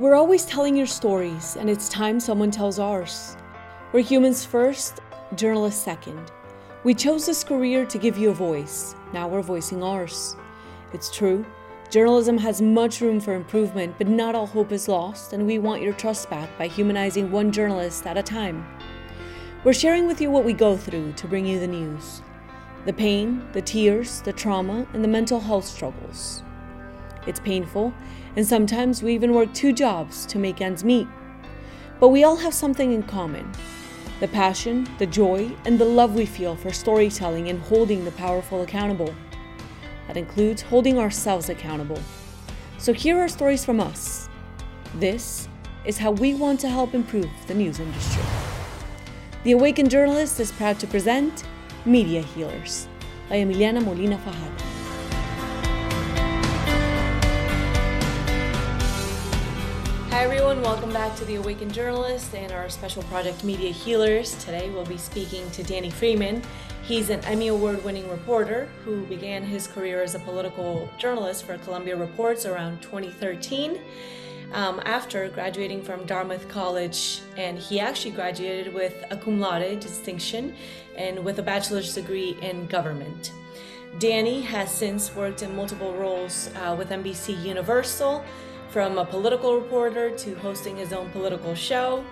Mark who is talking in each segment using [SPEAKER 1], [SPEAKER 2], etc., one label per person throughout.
[SPEAKER 1] We're always telling your stories, and it's time someone tells ours. We're humans first, journalists second. We chose this career to give you a voice. Now we're voicing ours. It's true, journalism has much room for improvement, but not all hope is lost, and we want your trust back by humanizing one journalist at a time. We're sharing with you what we go through to bring you the news the pain, the tears, the trauma, and the mental health struggles. It's painful, and sometimes we even work two jobs to make ends meet. But we all have something in common the passion, the joy, and the love we feel for storytelling and holding the powerful accountable. That includes holding ourselves accountable. So here are stories from us. This is how we want to help improve the news industry. The Awakened Journalist is proud to present Media Healers by Emiliana Molina Fajardo. Hi everyone, welcome back to the Awakened Journalist and our special project Media Healers. Today we'll be speaking to Danny Freeman. He's an Emmy Award winning reporter who began his career as a political journalist for Colombia Reports around 2013 um, after graduating from Dartmouth College. And he actually graduated with a cum laude distinction and with a bachelor's degree in government. Danny has since worked in multiple roles uh, with NBC Universal from a political reporter to hosting his own political show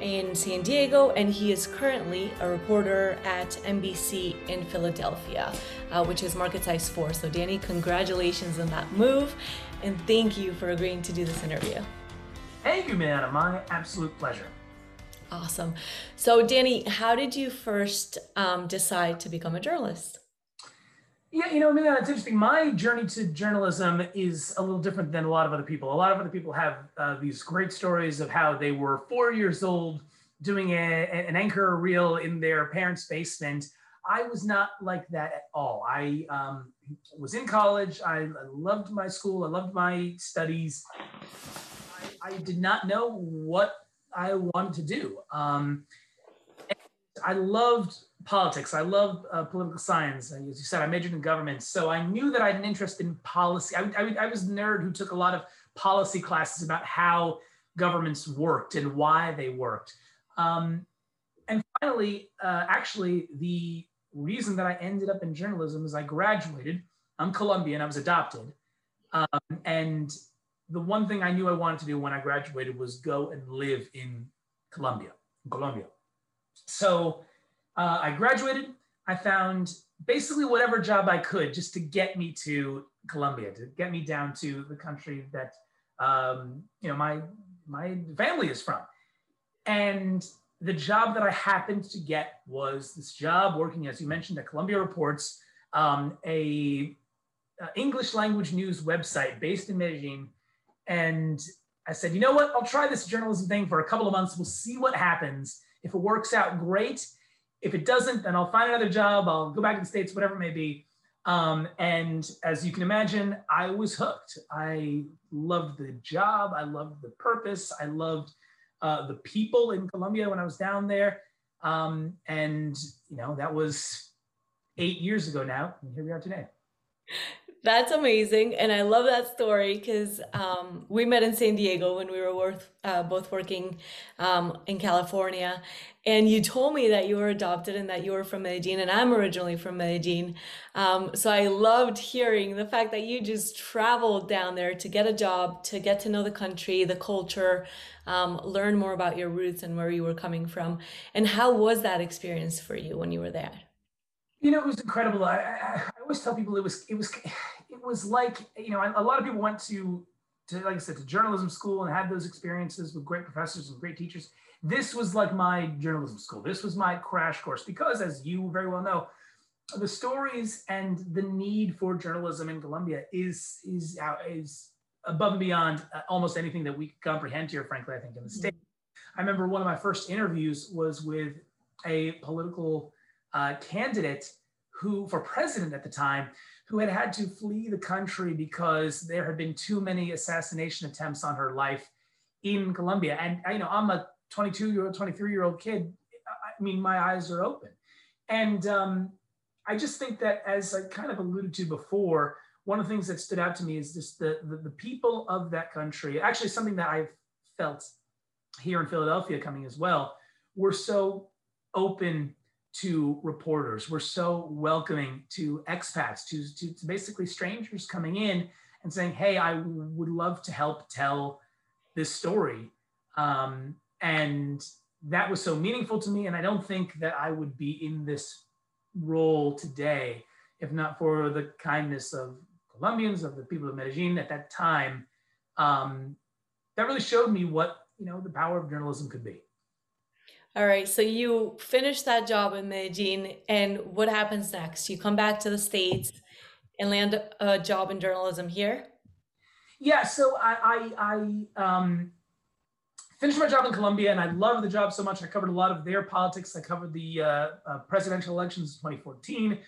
[SPEAKER 1] in San Diego, and he is currently a reporter at NBC in Philadelphia, uh, which is Market Size 4. So, Danny, congratulations on that move, and thank you for agreeing to do this interview.
[SPEAKER 2] Thank you, Manna. My absolute pleasure.
[SPEAKER 1] Awesome. So, Danny, how did you first um, decide to become a journalist?
[SPEAKER 2] Yeah, you know, I mean, it's interesting. My journey to journalism is a little different than a lot of other people. A lot of other people have uh, these great stories of how they were four years old doing a, an anchor reel in their parents' basement. I was not like that at all. I um, was in college. I, I, loved my school. I loved my studies. I, I, did not know what I wanted to do. Um, I loved politics. I loved uh, political science. As you said, I majored in government. So I knew that I had an interest in policy. I, I, I was a nerd who took a lot of policy classes about how governments worked and why they worked. Um, and finally, uh, actually, the reason that I ended up in journalism is I graduated. I'm Colombian, I was adopted. Um, and the one thing I knew I wanted to do when I graduated was go and live in Colombia, in Colombia. So uh, I graduated. I found basically whatever job I could just to get me to Colombia, to get me down to the country that um, you know my my family is from. And the job that I happened to get was this job working, as you mentioned, at Colombia Reports, um, a, a English language news website based in Medellin. And I said, you know what? I'll try this journalism thing for a couple of months. We'll see what happens. If it works out, great. If it doesn't, then I'll find another job. I'll go back to the States, whatever it may be. Um, and as you can imagine, I was hooked. I loved the job. I loved the purpose. I loved uh, the people in Colombia when I was down there. Um, and, you know, that was eight years ago now. And here we are today.
[SPEAKER 1] That's amazing. And I love that story because um, we met in San Diego when we were worth, uh, both working um, in California. And you told me that you were adopted and that you were from Medellin, and I'm originally from Medellin. Um, so I loved hearing the fact that you just traveled down there to get a job, to get to know the country, the culture, um, learn more about your roots and where you were coming from. And how was that experience for you when you were there?
[SPEAKER 2] You know, it was incredible. I, I, I always tell people it was it was it was like you know a lot of people went to to like I said to journalism school and had those experiences with great professors and great teachers. This was like my journalism school. This was my crash course because, as you very well know, the stories and the need for journalism in Colombia is is uh, is above and beyond uh, almost anything that we comprehend here. Frankly, I think in the state. I remember one of my first interviews was with a political uh, candidate who, for president at the time, who had had to flee the country because there had been too many assassination attempts on her life in Colombia. And you know, I'm a 22 year old, 23 year old kid. I mean, my eyes are open. And um, I just think that, as I kind of alluded to before, one of the things that stood out to me is just the, the, the people of that country. Actually, something that I've felt here in Philadelphia coming as well. We're so open to reporters. We're so welcoming to expats, to, to, to, basically strangers coming in and saying, Hey, I would love to help tell this story. Um, and that was so meaningful to me. And I don't think that I would be in this role today if not for the kindness of Colombians, of the people of Medellin at that time. Um, that really showed me what you know the power of journalism could be.
[SPEAKER 1] All right, so you finish that job in Medellin, and what happens next? You come back to the states and land a job in journalism here.
[SPEAKER 2] Yeah, so I I, I um, finished my job in Colombia, and I loved the job so much. I covered a lot of their politics. I covered the uh, uh, presidential elections in 2014.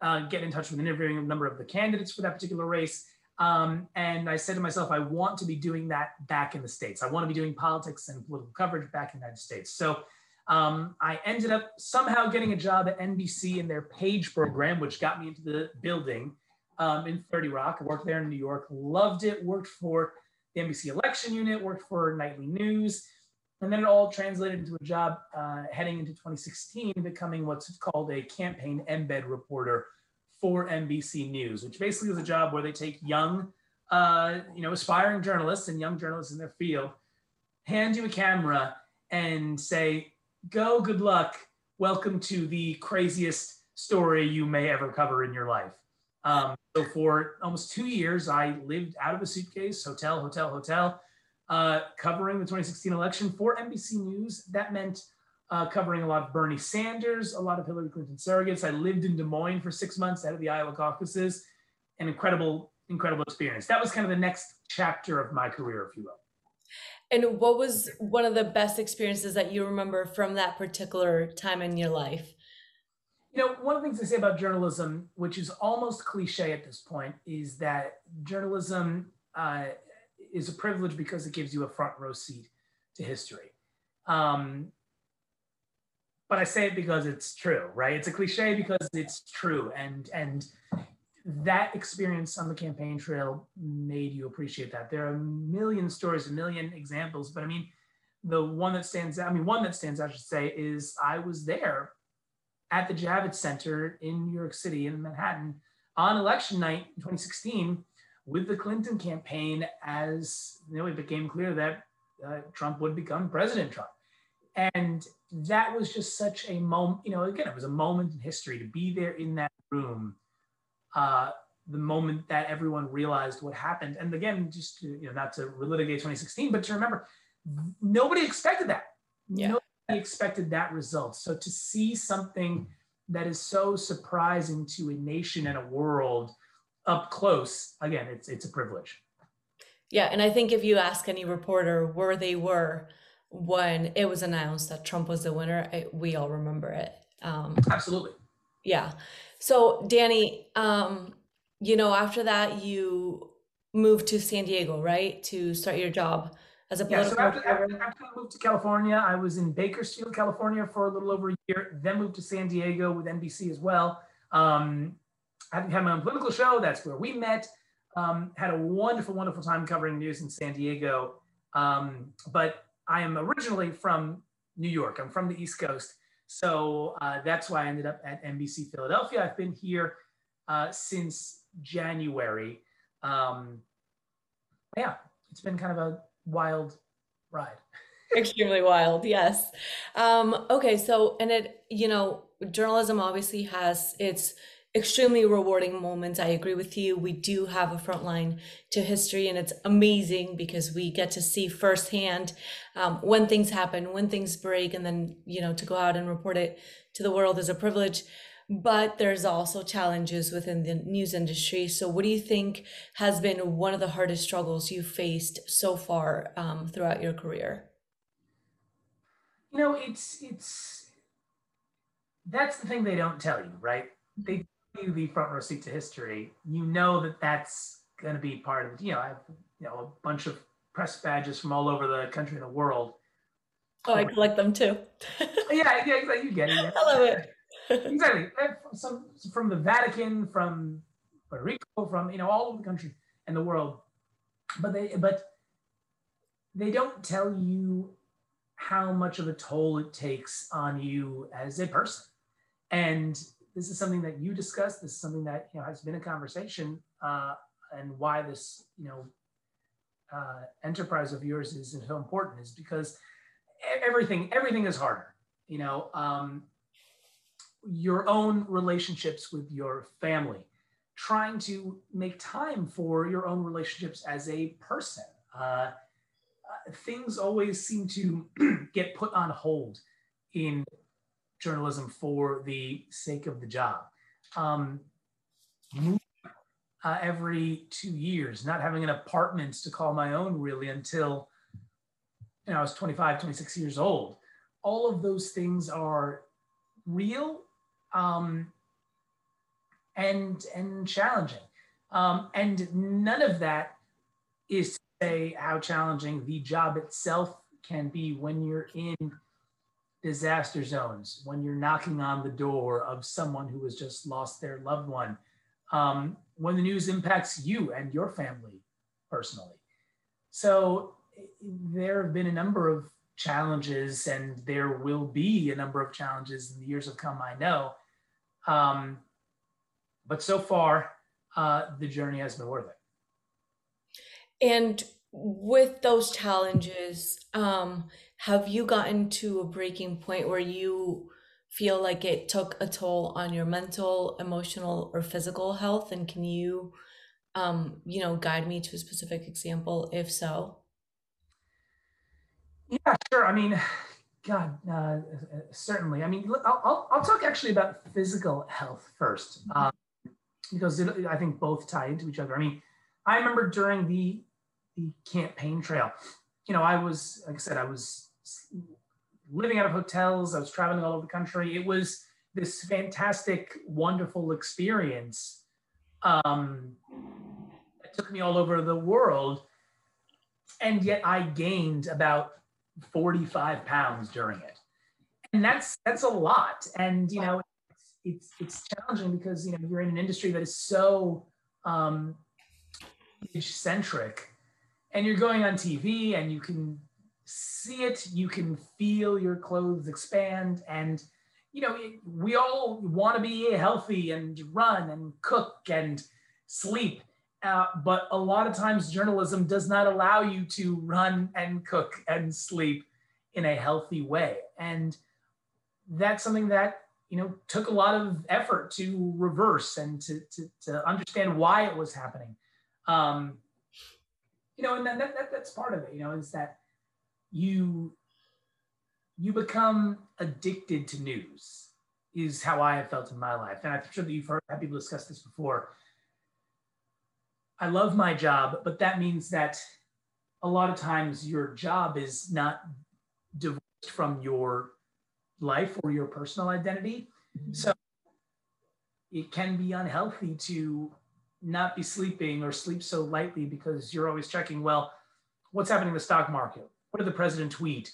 [SPEAKER 2] Uh, get in touch with interviewing a number of the candidates for that particular race. Um, and I said to myself, I want to be doing that back in the States. I want to be doing politics and political coverage back in the United States. So um, I ended up somehow getting a job at NBC in their page program, which got me into the building um, in 30 Rock. I worked there in New York, loved it, worked for the NBC election unit, worked for nightly news. And then it all translated into a job uh, heading into 2016, becoming what's called a campaign embed reporter for NBC News, which basically is a job where they take young, uh, you know, aspiring journalists and young journalists in their field, hand you a camera and say, "Go, good luck, welcome to the craziest story you may ever cover in your life." Um, so for almost two years, I lived out of a suitcase, hotel, hotel, hotel, uh, covering the 2016 election for NBC News. That meant uh, covering a lot of Bernie Sanders, a lot of Hillary Clinton surrogates. I lived in Des Moines for six months out of the Iowa caucuses. An incredible, incredible experience. That was kind of the next chapter of my career, if you will.
[SPEAKER 1] And what was one of the best experiences that you remember from that particular time in your life?
[SPEAKER 2] You know, one of the things I say about journalism, which is almost cliche at this point, is that journalism uh, is a privilege because it gives you a front row seat to history. Um, but I say it because it's true, right? It's a cliche because it's true, and and that experience on the campaign trail made you appreciate that. There are a million stories, a million examples, but I mean, the one that stands out. I mean, one that stands out, I should say, is I was there at the Javits Center in New York City in Manhattan on election night in 2016 with the Clinton campaign as you know it became clear that uh, Trump would become President Trump. And that was just such a moment, you know, again, it was a moment in history to be there in that room. Uh, the moment that everyone realized what happened. And again, just to, you know, not to relitigate 2016, but to remember, nobody expected that. Yeah. Nobody expected that result. So to see something that is so surprising to a nation and a world up close, again, it's it's a privilege.
[SPEAKER 1] Yeah, and I think if you ask any reporter where they were when it was announced that Trump was the winner, I, we all remember it.
[SPEAKER 2] Um, Absolutely.
[SPEAKER 1] Yeah. So, Danny, um, you know, after that, you moved to San Diego, right, to start your job as a
[SPEAKER 2] political. Yeah. So after, after, after, I moved to California, I was in Bakersfield, California, for a little over a year. Then moved to San Diego with NBC as well. Um, I had my own political show. That's where we met. Um, had a wonderful, wonderful time covering news in San Diego. Um, but I am originally from New York. I'm from the East Coast. So uh, that's why I ended up at NBC Philadelphia. I've been here uh, since January. Um, yeah, it's been kind of a wild ride.
[SPEAKER 1] Extremely wild, yes. Um, okay, so, and it, you know, journalism obviously has its extremely rewarding moments. I agree with you. We do have a front line to history, and it's amazing because we get to see firsthand um, when things happen, when things break, and then, you know, to go out and report it to the world is a privilege. But there's also challenges within the news industry. So, what do you think has been one of the hardest struggles you faced so far um, throughout your career?
[SPEAKER 2] You know, it's it's that's the thing they don't tell you, right? They you the front row seat to history, you know that that's going to be part of it. You know, I have you know a bunch of press badges from all over the country and the world.
[SPEAKER 1] Oh, I collect them too.
[SPEAKER 2] yeah, yeah, exactly. You get it.
[SPEAKER 1] I love it.
[SPEAKER 2] exactly. Some from the Vatican, from Puerto Rico, from you know all over the country and the world. But they but they don't tell you how much of a toll it takes on you as a person. And this is something that you discussed. This is something that you know has been a conversation, uh, and why this you know uh, enterprise of yours is so important is because everything everything is harder. You know, um, your own relationships with your family, trying to make time for your own relationships as a person. Uh, uh things always seem to get put on hold in journalism for the sake of the job. Um, uh, every two years, not having an apartment to call my own really until you know, I was 25, 26 years old. All of those things are real um, and, and challenging. Um, and none of that is to say how challenging the job itself can be when you're in disaster zones, when you're knocking on the door of someone who has just lost their loved one, um, when the news impacts you and your family personally. So there have been a number of challenges, and there will be a number of challenges in the years to come, I know. Um, but so far, uh, the journey has been worth it.
[SPEAKER 1] And with those challenges, um, have you gotten to a breaking point where you feel like it took a toll on your mental, emotional, or physical health? And can you, um, you know, guide me to a specific example if so?
[SPEAKER 2] Yeah, sure. I mean, God, uh, certainly. I mean, I'll, I'll, I'll, talk actually about physical health first, um, because it, I think both tie into each other. I mean, I remember during the the campaign trail, you know, I was, like I said, I was living out of hotels. I was traveling all over the country. It was this fantastic, wonderful experience. Um, it took me all over the world, and yet I gained about 45 pounds during it. And that's that's a lot. And you know, it's it's, it's challenging because you know you're in an industry that is so um age centric and you're going on TV and you can see it, you can feel your clothes expand and you know, we all want to be healthy and run and cook and sleep. Uh, but a lot of times journalism does not allow you to run and cook and sleep in a healthy way and that's something that you know took a lot of effort to reverse and to, to, to understand why it was happening um, you know and that, that, that's part of it you know is that you you become addicted to news is how i have felt in my life and i'm sure that you've heard had people discuss this before I love my job, but that means that a lot of times your job is not divorced from your life or your personal identity. Mm-hmm. So it can be unhealthy to not be sleeping or sleep so lightly because you're always checking, well, what's happening in the stock market? What did the president tweet?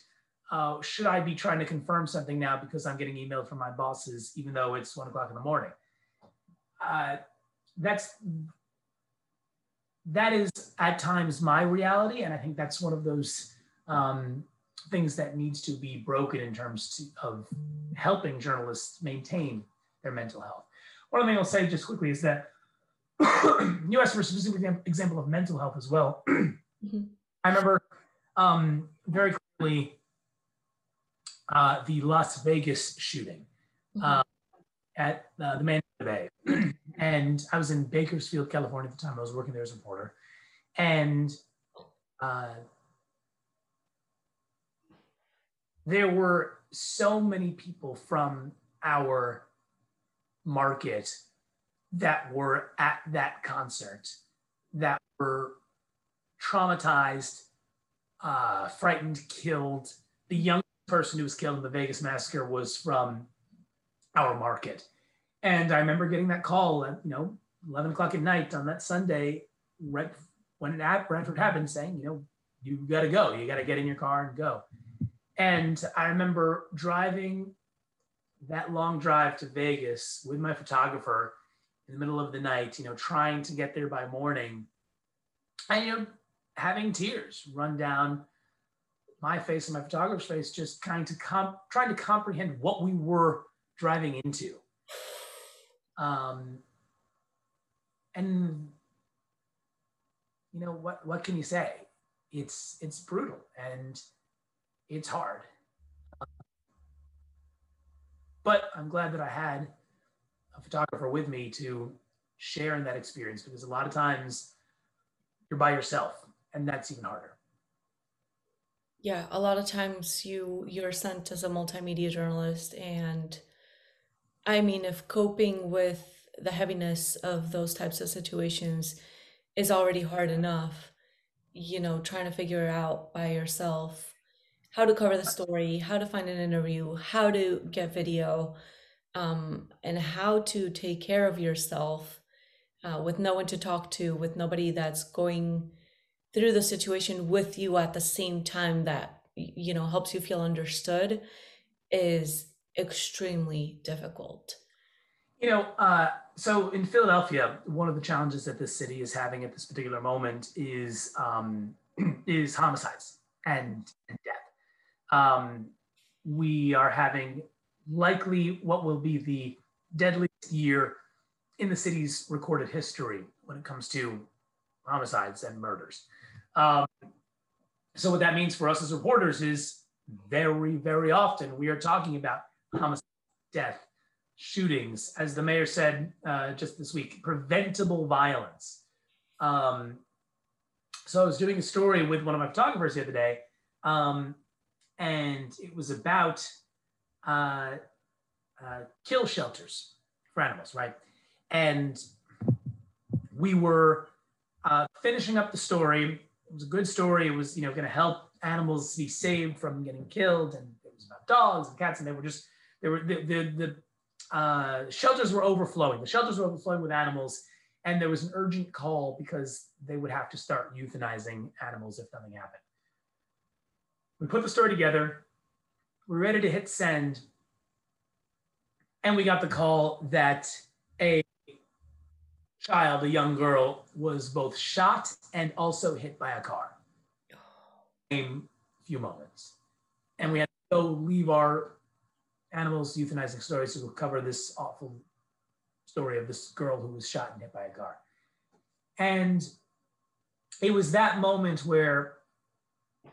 [SPEAKER 2] Uh, should I be trying to confirm something now because I'm getting emailed from my bosses, even though it's one o'clock in the morning? Uh, that's that is at times my reality, and I think that's one of those um, things that needs to be broken in terms to, of helping journalists maintain their mental health. One thing I'll say just quickly is that you asked for a specific example of mental health as well. mm-hmm. I remember um, very clearly uh, the Las Vegas shooting mm-hmm. uh, at uh, the Mandalay Bay. and I was in Bakersfield, California at the time. I was working there as a reporter, and uh, there were so many people from our market that were at that concert that were traumatized, uh, frightened, killed. The young person who was killed in the Vegas massacre was from our market. And I remember getting that call at, you know, 11 o'clock at night on that Sunday, right when it at Brentford happened, saying, you know, you got to go. You got to get in your car and go. And I remember driving that long drive to Vegas with my photographer in the middle of the night, you know, trying to get there by morning, I, you know, having tears run down my face and my photographer's face, just trying to comp- trying to comprehend what we were driving into. Um, and you know what? What can you say? It's it's brutal and it's hard. But I'm glad that I had a photographer with me to share in that experience because a lot of times you're by yourself and that's even harder.
[SPEAKER 1] Yeah, a lot of times you you're sent as a multimedia journalist and I mean if coping with the heaviness of those types of situations is already hard enough, you know, trying to figure out by yourself how to cover the story, how to find an interview, how to get video, um, and how to take care of yourself uh, with no one to talk to, with nobody that's going through the situation with you at the same time that you know helps you feel understood is extremely difficult
[SPEAKER 2] you know uh, so in philadelphia one of the challenges that this city is having at this particular moment is um, is homicides and, and death um, we are having likely what will be the deadliest year in the city's recorded history when it comes to homicides and murders. Um, so what that means for us as reporters is very, very often we are talking about homicide, death, shootings, as the mayor said uh, just this week, preventable violence. Um, so I was doing a story with one of my photographers the other day, um, and it was about uh, uh, kill shelters for animals, right? And we were uh, finishing up the story. It was a good story. It was, you know, going to help animals be saved from getting killed, and it was about dogs and cats, and they were just they were the the, the uh, shelters were overflowing. The shelters were overflowing with animals, and there was an urgent call because they would have to start euthanizing animals if nothing happened. We put the story together. We're ready to hit send, and we got the call that child, a young girl, was both shot and also hit by a car. In a few moments. And we had to go leave our animals euthanizing stories to cover this awful story of this girl who was shot and hit by a car. And it was that moment where I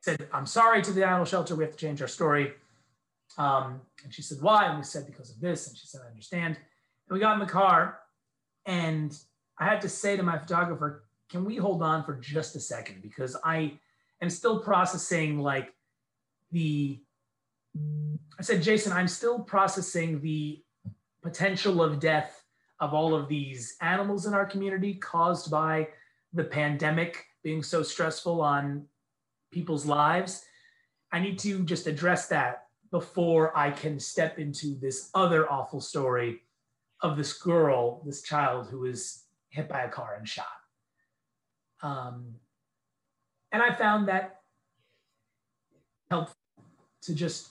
[SPEAKER 2] said, I'm sorry to the animal shelter, we have to change our story. Um, and she said, why? And we said, because of this. And she said, I understand. And we got in the car and I had to say to my photographer, can we hold on for just a second? Because I am still processing like the, I said, Jason, I'm still processing the potential of death of all of these animals in our community caused by the pandemic being so stressful on people's lives. I need to just address that before I can step into this other awful story of this girl, this child who was hit by a car and shot. Um, and I found that helpful to just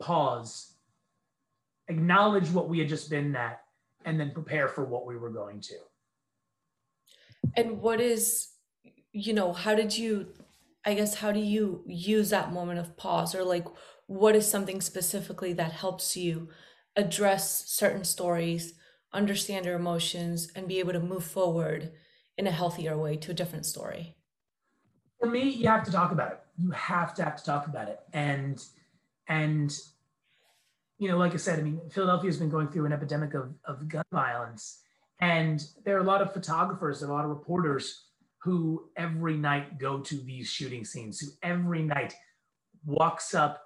[SPEAKER 2] pause, acknowledge what we had just been at, and then prepare for what we were going to.
[SPEAKER 1] And what is, you know, how did you, I guess, how do you use that moment of pause or like, what is something specifically that helps you address certain stories understand your emotions, and be able to move forward in a healthier way to a different story?
[SPEAKER 2] For me, you have to talk about it. You have to have to talk about it. And and you know, like I said, I mean, Philadelphia has been going through an epidemic of, of gun violence. And there are a lot of photographers, a lot of reporters who every night go to these shooting scenes, who every night walks up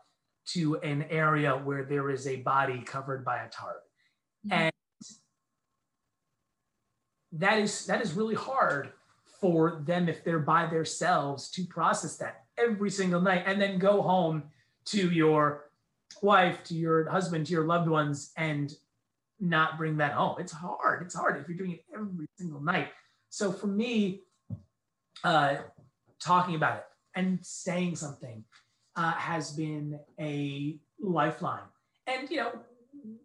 [SPEAKER 2] to an area where there is a body covered by a tarp. Mm-hmm. And that is that is really hard for them if they're by themselves to process that every single night and then go home to your wife to your husband to your loved ones and not bring that home. It's hard. It's hard if you're doing it every single night. So for me uh, talking about it and saying something uh, has been a lifeline. And you know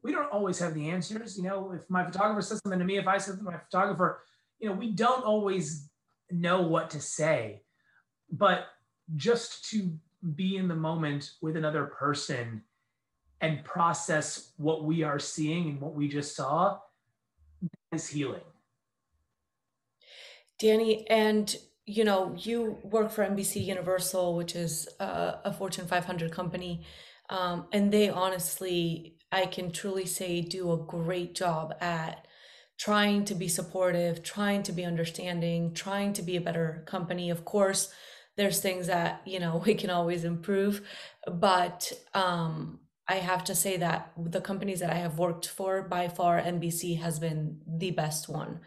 [SPEAKER 2] we don't always have the answers. You know, if my photographer says something to me, if I said to my photographer, you know, we don't always know what to say, but just to be in the moment with another person and process what we are seeing and what we just saw is healing.
[SPEAKER 1] Danny, and you know, you work for NBC Universal, which is a, a Fortune 500 company, um, and they honestly, I can truly say, do a great job at trying to be supportive, trying to be understanding, trying to be a better company. Of course, there's things that you know we can always improve, but um, I have to say that the companies that I have worked for, by far, NBC has been the best one.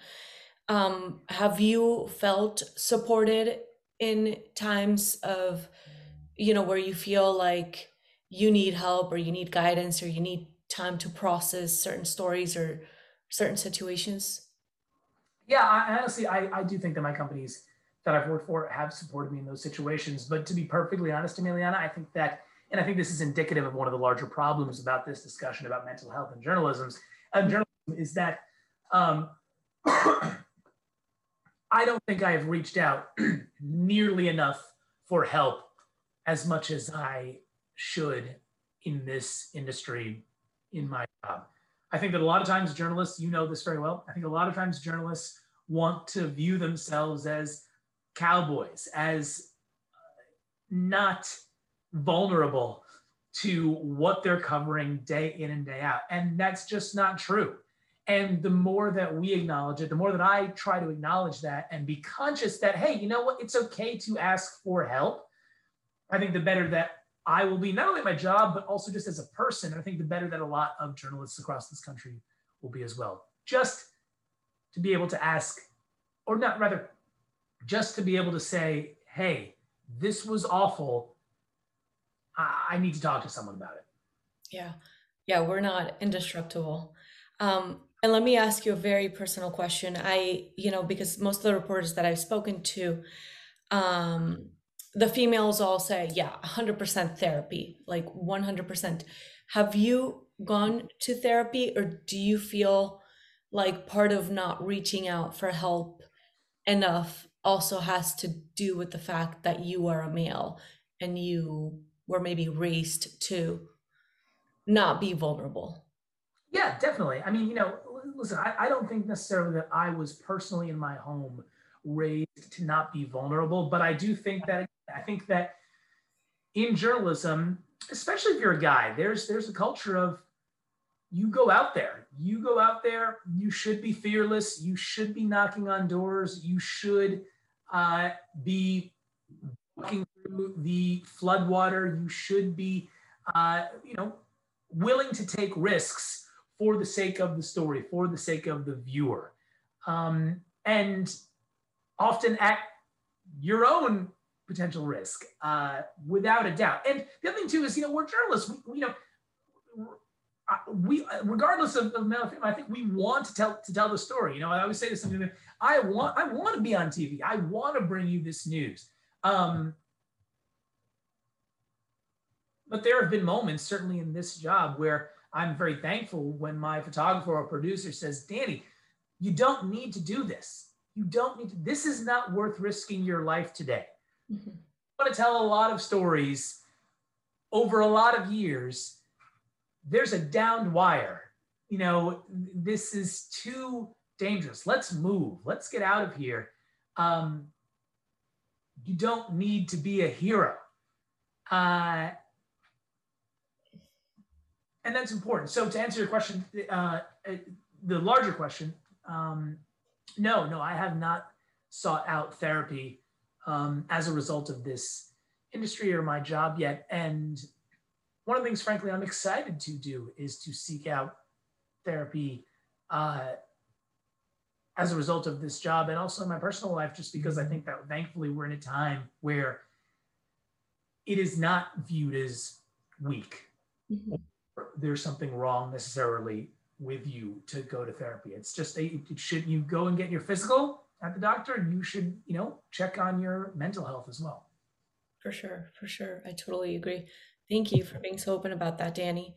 [SPEAKER 1] Um, have you felt supported in times of, you know, where you feel like you need help or you need guidance or you need time to process certain stories or certain situations?
[SPEAKER 2] Yeah, I, honestly, I, I do think that my companies that I've worked for have supported me in those situations. But to be perfectly honest, Emiliana, I think that, and I think this is indicative of one of the larger problems about this discussion about mental health and journalism, and journalism is that um, I don't think I have reached out nearly enough for help as much as I should in this industry in my job. I think that a lot of times journalists, you know this very well, I think a lot of times journalists want to view themselves as cowboys, as not vulnerable to what they're covering day in and day out. And that's just not true. And the more that we acknowledge it, the more that I try to acknowledge that and be conscious that, hey, you know what? It's okay to ask for help. I think the better that I will be, not only at my job, but also just as a person. I think the better that a lot of journalists across this country will be as well. Just to be able to ask, or not rather, just to be able to say, hey, this was awful. I, need to talk to someone about it.
[SPEAKER 1] Yeah. Yeah. We're not indestructible. Um, and let me ask you a very personal question. I, you know, because most of the reporters that I've spoken to, um, the females all say, yeah, 100% therapy, like 100%. Have you gone to therapy or do you feel like part of not reaching out for help enough also has to do with the fact that you are a male and you were maybe raised to not be vulnerable?
[SPEAKER 2] Yeah, definitely. I mean, you know, listen, I, I don't think necessarily that I was personally in my home raised to not be vulnerable, but I do think that I think that in journalism, especially if you're a guy, there's there's a culture of you go out there, you go out there, you should be fearless, you should be knocking on doors, you should uh, be walking through the floodwater, you should be, uh, you know, willing to take risks for the sake of the story, for the sake of the viewer. Um, and often at your own potential risk, uh, without a doubt. And the other thing too is, you know, we're journalists. We, you know, we regardless of, of male I think we want to tell to tell the story. You know, I always say to something I want I want to be on TV. I want to bring you this news. Um, but there have been moments, certainly in this job, where I'm very thankful when my photographer or producer says, Danny, you don't need to do this. You don't need to, this is not worth risking your life today. Mm-hmm. I want to tell a lot of stories over a lot of years. There's a downed wire. You know, this is too dangerous. Let's move. Let's get out of here. Um, you don't need to be a hero. Uh, and that's important. So to answer your question, uh, the larger question, um, no, no, I have not sought out therapy um, as a result of this industry or my job yet. And one of the things, frankly, I'm excited to do is to seek out therapy uh, as a result of this job and also in my personal life, just because I think that thankfully we're in a time where it is not viewed as weak. Mm-hmm there's something wrong necessarily with you to go to therapy. It's just a, it should you go and get your physical at the doctor and you should, you know, check on your mental health as well.
[SPEAKER 1] For sure, for sure. I totally agree. Thank you for being so open about that, Danny.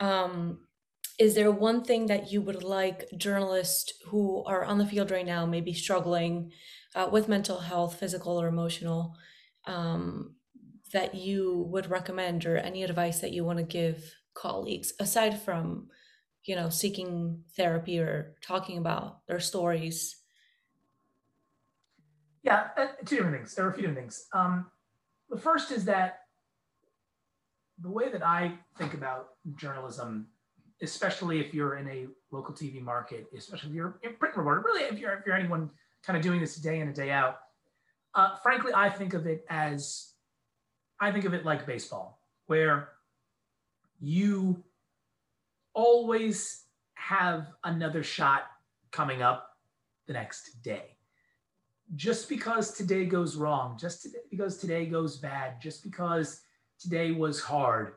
[SPEAKER 1] Um, is there one thing that you would like journalists who are on the field right now, maybe struggling uh, with mental health, physical or emotional, um, that you would recommend, or any advice that you want to give colleagues aside from, you know, seeking therapy or talking about their stories?
[SPEAKER 2] Yeah, uh, two different things. There are a few different things. Um, the first is that the way that I think about journalism especially if you're in a local TV market, especially if you're a print reporter, really if you're if you're anyone kind of doing this day in and day out. Uh, frankly, I think of it as I think of it like baseball, where you always have another shot coming up the next day. Just because today goes wrong, just because today goes bad, just because today was hard,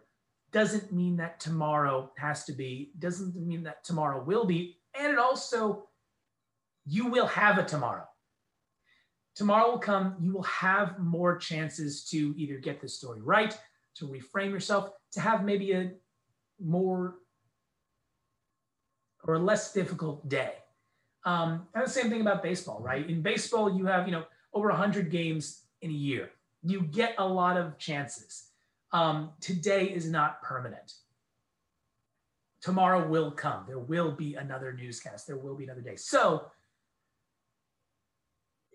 [SPEAKER 2] doesn't mean that tomorrow has to be, doesn't mean that tomorrow will be. And it also, you will have a tomorrow. Tomorrow will come, you will have more chances to either get the story right, to reframe yourself, to have maybe a more or a less difficult day. Um, and the same thing about baseball, right? In baseball, you have, you know, over 100 games in a year. You get a lot of chances um, today is not permanent. Tomorrow will come. There will be another newscast. There will be another day. So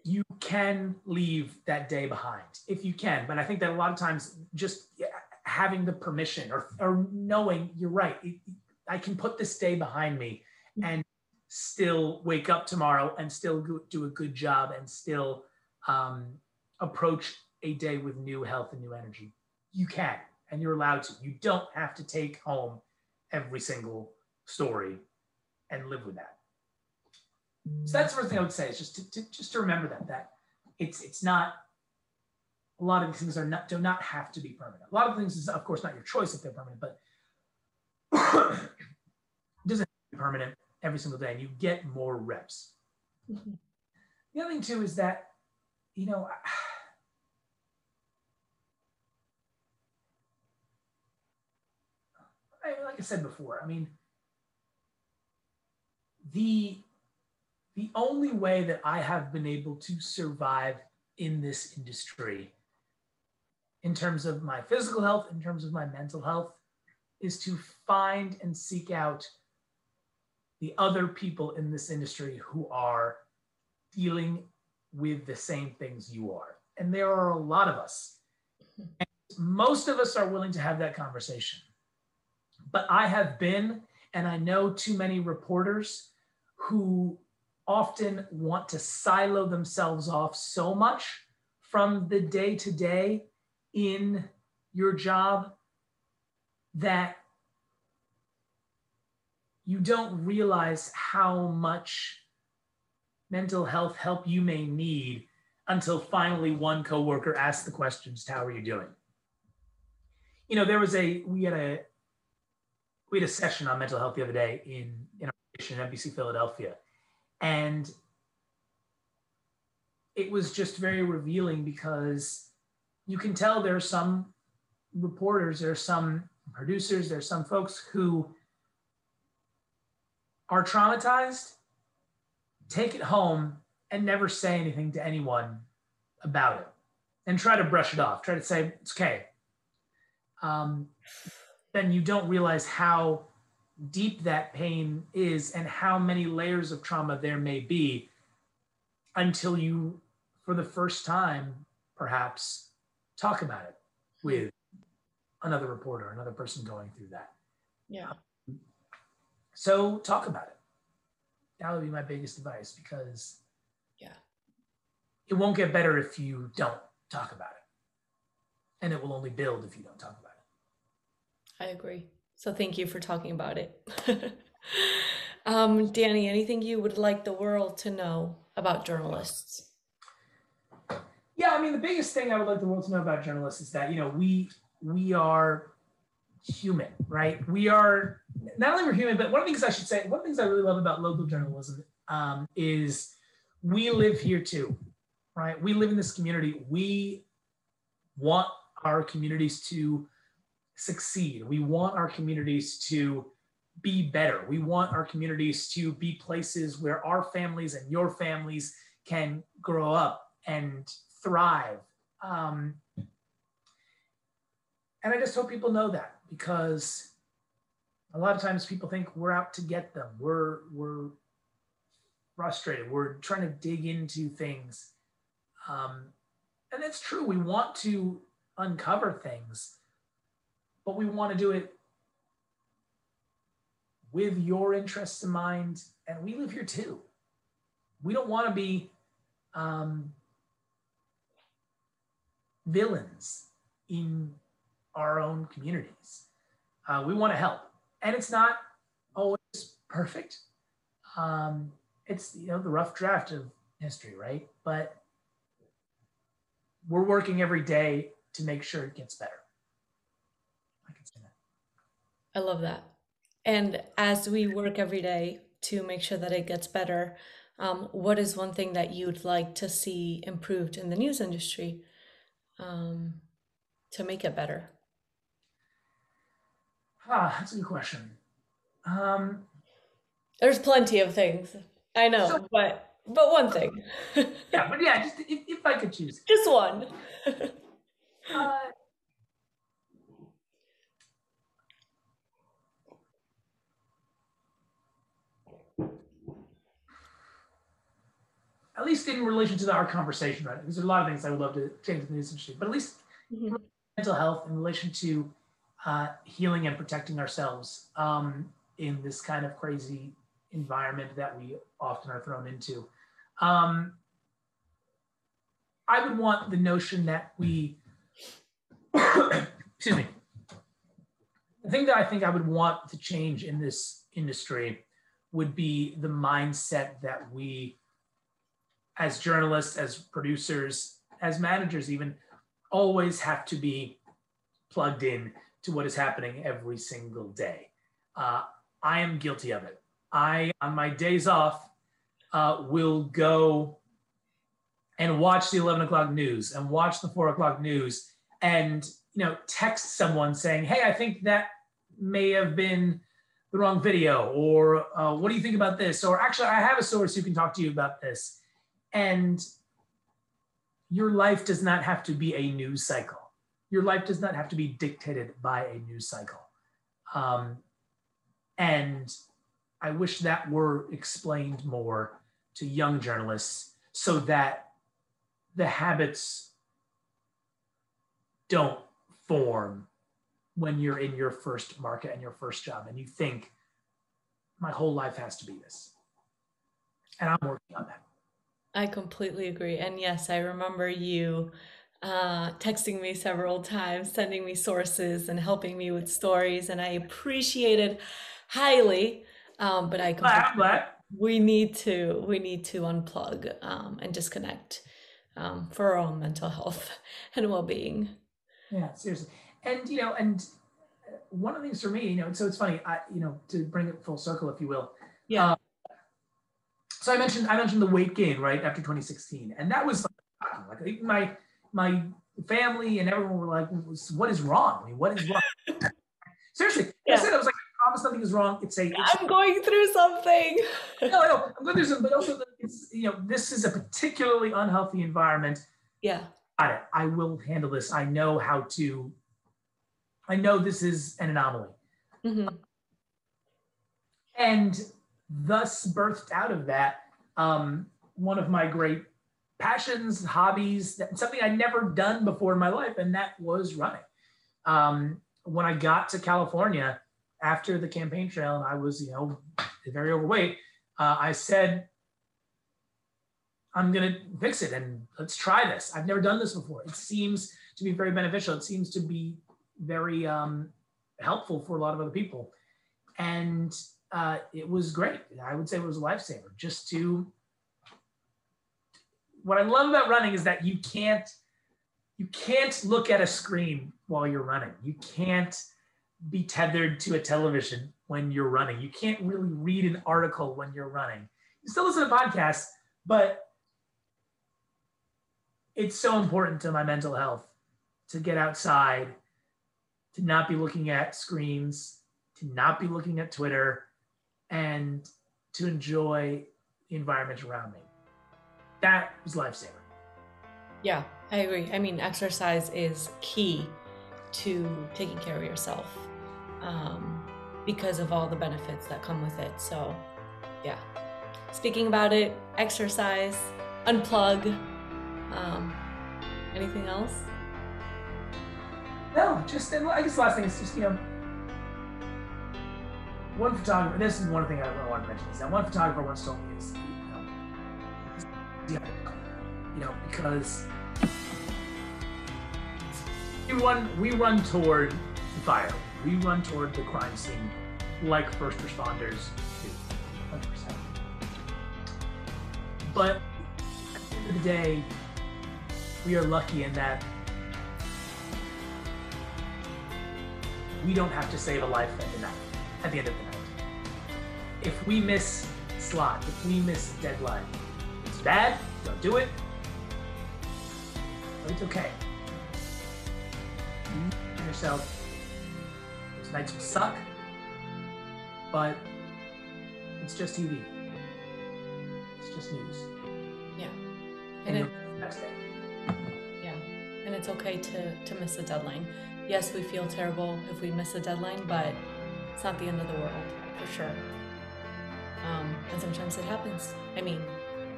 [SPEAKER 2] you can leave that day behind if you can. But I think that a lot of times just having the permission or, or knowing you're right, I can put this day behind me and still wake up tomorrow and still do a good job and still um, approach a day with new health and new energy you can and you're allowed to. You don't have to take home every single story and live with that. So that's the first thing I would say is just to, to, just to remember that that it's it's not a lot of these things are not do not have to be permanent. A lot of things is of course not your choice if they're permanent, but it doesn't have to be permanent every single day, and you get more reps. Mm-hmm. The other thing too is that you know. like I said before, I mean, the the only way that I have been able to survive in this industry, in terms of my physical health, in terms of my mental health, is to find and seek out the other people in this industry who are dealing with the same things you are. And there are a lot of us. And most of us are willing to have that conversation. But I have been, and I know too many reporters who often want to silo themselves off so much from the day to day in your job that you don't realize how much mental health help you may need until finally one coworker asks the questions, how are you doing? You know, there was a, we had a, we had a session on mental health the other day in in our station at NBC Philadelphia, and it was just very revealing because you can tell there are some reporters, there are some producers, there are some folks who are traumatized, take it home, and never say anything to anyone about it, and try to brush it off. Try to say it's okay. Um, then you don't realize how deep that pain is and how many layers of trauma there may be until you, for the first time, perhaps talk about it with another reporter, another person going through that.
[SPEAKER 1] Yeah.
[SPEAKER 2] So talk about it. That would be my biggest advice because
[SPEAKER 1] yeah,
[SPEAKER 2] it won't get better if you don't talk about it. And it will only build if you don't talk about it.
[SPEAKER 1] I agree. So thank you for talking about it. um, Danny, anything you would like the world to know about journalists?
[SPEAKER 2] Yeah, I mean, the biggest thing I would like the world to know about journalists is that you know we we are human, right? We are not only we're human, but one of the things I should say, one of the things I really love about local journalism um, is we live here too, right? We live in this community. We want our communities to succeed. We want our communities to be better. We want our communities to be places where our families and your families can grow up and thrive. Um, and I just hope people know that because a lot of times people think we're out to get them. We're we're frustrated. We're trying to dig into things, um, and that's true. We want to uncover things, but we want to do it with your interests in mind. And we live here too. We don't want to be um, villains in our own communities. Uh, we want to help, and it's not always perfect. Um, it's you know the rough draft of history, right? But we're working every day to make sure it gets better. I can say that.
[SPEAKER 1] I love that. And as we work every day to make sure that it gets better, um, what is one thing that you'd like to see improved in the news industry um, to make it better?
[SPEAKER 2] Ah, that's a good question. Um,
[SPEAKER 1] There's plenty of things. I know, so, but but one thing.
[SPEAKER 2] yeah, but yeah, just if, if I could choose,
[SPEAKER 1] just one.
[SPEAKER 2] uh, at least in relation to our conversation, right? Because there's a lot of things I would love to change in the news industry, but at least mm-hmm. mental health in relation to uh, healing and protecting ourselves um, in this kind of crazy environment that we often are thrown into. Um, I would want the notion that we, excuse me, the thing that I think I would want to change in this industry would be the mindset that we as journalists, as producers, as managers, even always have to be plugged in to what is happening every single day. Uh, I am guilty of it. I, on my days off, uh, will go and watch the 11 o'clock news and watch the four o'clock news and you know text someone saying hey i think that may have been the wrong video or uh, what do you think about this or actually i have a source who can talk to you about this and your life does not have to be a news cycle. Your life does not have to be dictated by a news cycle. Um, and I wish that were explained more to young journalists so that the habits don't form when you're in your first market and your first job and you think my whole life has to be this and i'm working on that
[SPEAKER 1] I completely agree. And yes, I remember you uh, texting me several times, sending me sources and helping me with stories. And I appreciated highly. Um, but I completely, we need to we need to unplug um, and disconnect um, for our own mental health and well-being.
[SPEAKER 2] Yeah, seriously. And you know, and uh, one of the things for me, you know, so it's funny, I you know, to bring it full circle, if you will.
[SPEAKER 1] Yeah. Uh,
[SPEAKER 2] so I mentioned I mentioned the weight gain right after 2016, and that was like, like my my family and everyone were like, "What is wrong? I mean, what is wrong?" Seriously, yeah. I said I was like, "I promise nothing is wrong." It's a.
[SPEAKER 1] I'm going through something.
[SPEAKER 2] no, no, I'm going through something, but also it's you know this is a particularly unhealthy environment.
[SPEAKER 1] Yeah.
[SPEAKER 2] Got it. I will handle this. I know how to. I know this is an anomaly. Mm-hmm. And thus birthed out of that um, one of my great passions, hobbies, something I'd never done before in my life, and that was running. Um, when I got to California after the campaign trail, and I was, you know, very overweight, uh, I said, I'm going to fix it and let's try this. I've never done this before. It seems to be very beneficial. It seems to be very um, helpful for a lot of other people. And uh, it was great. I would say it was a lifesaver just to. What I love about running is that you can't you can't look at a screen while you're running. You can't be tethered to a television when you're running. You can't really read an article when you're running. You still listen to podcasts, but it's so important to my mental health to get outside, to not be looking at screens, to not be looking at Twitter, and to enjoy the environment around me. That was lifesaver.
[SPEAKER 1] Yeah, I agree. I mean, exercise is key to taking care of yourself um, because of all the benefits that come with it. So, yeah. Speaking about it, exercise, unplug. Um, anything else?
[SPEAKER 2] No, just I guess the last thing is just you know one photographer. This is one thing I want to mention is that one photographer once told me is know, you know because we run we run toward the fire. We run toward the crime scene like first responders do. 100%. But at the end of the day, we are lucky in that we don't have to save a life at the night, at the end of the night. If we miss slot, if we miss deadline, it's bad, don't do it. But it's okay. You yourself, those nights will suck, but it's just TV. It's just news.
[SPEAKER 1] Yeah.
[SPEAKER 2] And,
[SPEAKER 1] And it,
[SPEAKER 2] next day.
[SPEAKER 1] yeah. And it's okay to, to miss a deadline. Yes, we feel terrible if we miss a deadline, but it's not the end of the world, for sure. Um, and sometimes it happens. I mean.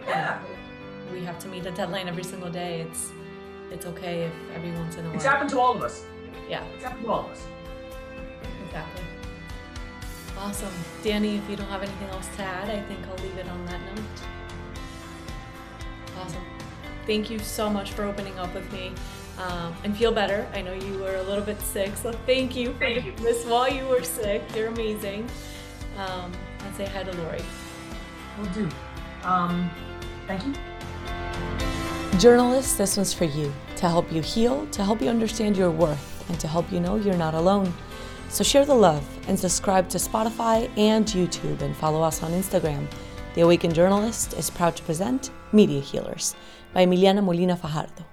[SPEAKER 1] we have to meet a deadline every single day. It's it's okay if every once in a while.
[SPEAKER 2] It's happened to all of us.
[SPEAKER 1] Yeah,
[SPEAKER 2] It's happened to all of us.
[SPEAKER 1] exactly. Awesome. Danny, if you don't have anything else to add, I think I'll leave it on that note. Awesome. Thank you so much for opening up with me. Um, and feel better. I know you were a little bit sick, so thank you for
[SPEAKER 2] Thank you.
[SPEAKER 1] this while you were sick. You're amazing. Um, and say hi to Lori.
[SPEAKER 2] We'll do. Um, thank you.
[SPEAKER 1] Journalists, this one's for you to help you heal, to help you understand your worth, and to help you know you're not alone. So share the love and subscribe to Spotify and YouTube and follow us on Instagram. The Awakened Journalist is proud to present Media Healers by Emiliana Molina Fajardo.